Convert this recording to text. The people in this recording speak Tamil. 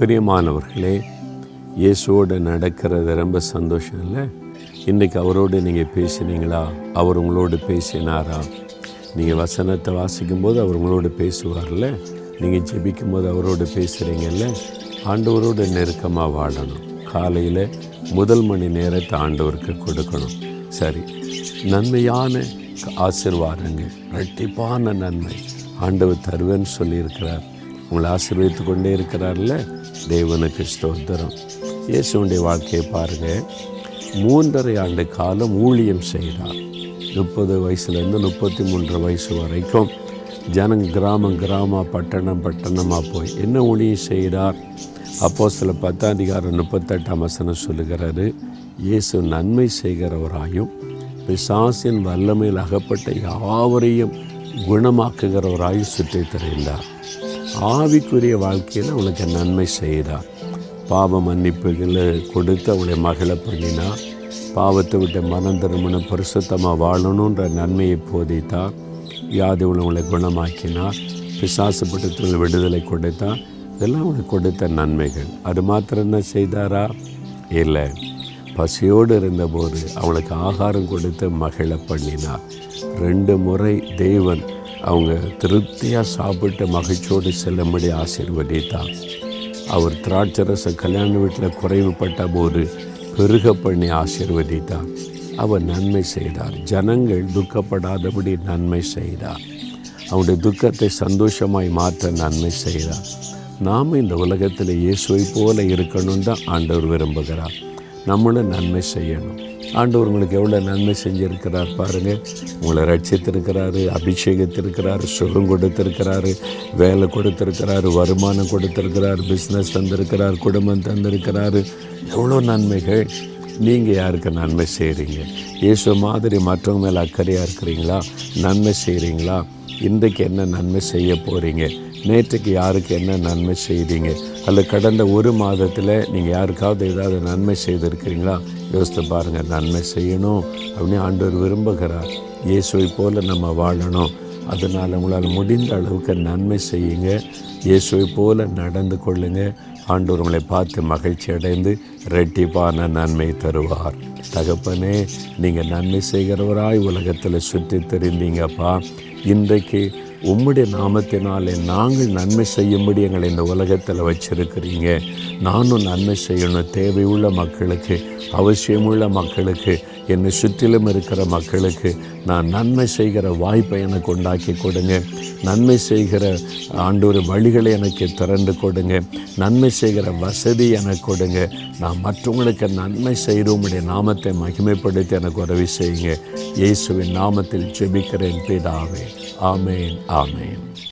பிரியமானவர்களே இயேசுவோடு நடக்கிறது ரொம்ப சந்தோஷம் இல்லை? இன்றைக்கி அவரோடு நீங்கள் பேசினீங்களா? அவர் உங்களோடு பேசினாரா? நீங்கள் வசனத்தை வாசிக்கும்போது அவர் உங்களோடு பேசுவார்ல? நீங்கள் ஜெபிக்கும் போது அவரோடு பேசுகிறீங்கல்ல ஆண்டவரோடு நெருக்கமாக வாழணும். காலையில் முதல் மணி நேரத்தை ஆண்டவருக்கு கொடுக்கணும். சரி நன்மையான ஆசிர்வாதங்கள் இரட்டிப்பான நன்மை ஆண்டவர் தருவேன்னு சொல்லியிருக்கிறார். உங்களை ஆசீர்வதித்து கொண்டே இருக்கிறார்ல? தேவனுக்கு ஸ்தோத்திரம். இயேசுடைய வாழ்க்கையை பாருங்கள் மூன்றரை ஆண்டு காலம் ஊழியம் செய்தார். முப்பது வயசுலேருந்து முப்பத்தி மூன்று வயசு வரைக்கும் ஜனங் கிராமம் கிராமம் பட்டணம் பட்டணமாக போய் என்ன ஊழியம் செய்தார்? அப்போ சில பத்தாம் அதிகாரம் முப்பத்தெட்டாம் வசனம் சொல்லுகிறாரு இயேசு நன்மை செய்கிறவராயும் பிசாசின் வல்லமையில் அகப்பட்ட யாவரையும் குணமாக்குகிறவராயும் சுற்றி திரைந்தார். ஆவிக்குரிய வாழ்க்கையில் அவளுக்கு நன்மை செய்தா. பாவ மன்னிப்புகளை கொடுத்து அவளை மகளை பண்ணினார் பாவத்தை விட்டு மனம் திருமணம் பரிசுத்தமாக வாழணுன்ற நன்மையை போதித்தார் வியாதி உள்ளவங்களை குணமாக்கினார் பிசாசுப்பட்டத்தில் விடுதலை கொடுத்தார் இதெல்லாம் அவனுக்கு கொடுத்த நன்மைகள். அது மாத்திரம் என்ன செய்தாரா? இல்லை. பசியோடு இருந்தபோது அவளுக்கு ஆகாரம் கொடுத்து மகிழ பண்ணினார் ரெண்டு முறை தெய்வன் அவங்க திருப்தியாக சாப்பிட்டு மகிழ்ச்சியோடு செல்லும்படி ஆசீர்வதித்தார். அவர் திராட்சரச கல்யாண வீட்டில் குறைவுபட்ட போது பெருக பண்ணி ஆசீர்வதித்தார். அவர் நன்மை செய்தார். ஜனங்கள் துக்கப்படாதபடி நன்மை செய்தார். அவனுடைய துக்கத்தை சந்தோஷமாய் மாற்ற நன்மை செய்தார். நாம் இந்த உலகத்தில் இயேசுவை போல இருக்கணும் தான் ஆண்டவர் விரும்புகிறார். நம்மளும் நன்மை செய்யணும். ஆண்டவர் உங்களுக்கு எவ்வளோ நன்மை செஞ்சுருக்கிறார் பாருங்கள் உங்களை ரட்சித்திருக்கிறாரு அபிஷேகத்திருக்கிறாரு சுகம் கொடுத்திருக்கிறாரு வேலை கொடுத்திருக்கிறாரு வருமானம் கொடுத்திருக்கிறார் பிஸ்னஸ் தந்திருக்கிறார் குடும்பம் தந்திருக்கிறாரு. எவ்வளோ நன்மைகள். நீங்கள் யாருக்கு நன்மை செய்கிறீங்க இயேசு மாதிரி மற்றவங்க மேலே அக்கறையாக இருக்கிறீங்களா? நன்மை செய்கிறீங்களா இன்றைக்கு என்ன நன்மை செய்ய போகிறீங்க நேற்றுக்கு யாருக்கு என்ன நன்மை செய்கிறீங்க அல்லது கடந்த ஒரு மாதத்தில் நீங்கள் யாருக்காவது ஏதாவது நன்மை செய்திருக்கிறீங்களா? யோசித்து பாருங்கள் நன்மை செய்யணும் அப்படின்னு ஆண்டவர் விரும்புகிறார். இயேசுவை போல் நம்ம வாழணும். அதனால் உங்களால் முடிந்த அளவுக்கு நன்மை செய்யுங்க. இயேசுவை போல நடந்து கொள்ளுங்கள் ஆண்டவர் உங்களை பார்த்து மகிழ்ச்சி அடைந்து ரெட்டிப்பான நன்மை தருவார். தகப்பனே நீங்கள் நன்மை செய்கிறவராய் உலகத்தில் சுற்றி தெரிந்தீங்கப்பா. இன்றைக்கு உம்முடைய நாமத்தினாலே நாங்கள் நன்மை செய்யும்படி எங்களை இந்த உலகத்தில் வச்சுருக்கிறீங்க. நானும் நன்மை செய்யணும். தேவையுள்ள மக்களுக்கு அவசியமுள்ள மக்களுக்கு என்னை சுற்றிலும் இருக்கிற மக்களுக்கு நான் நன்மை செய்கிற வாய்ப்பை எனக்கு உண்டாக்கி கொடுங்க. நன்மை செய்கிற ஆண்டொரு வழிகளை எனக்கு திறந்து கொடுங்க. நன்மை செய்கிற வசதி எனக்கு கொடுங்க. நான் மற்றவங்களுக்கு நன்மை செய்கிறோமுடைய நாமத்தை மகிமைப்படுத்தி எனக்கு உதவி செய்யுங்க. இயேசுவின் நாமத்தில் ஜெபிக்கிறேன் பிதாவே. ஆமேன் ஆமேன்.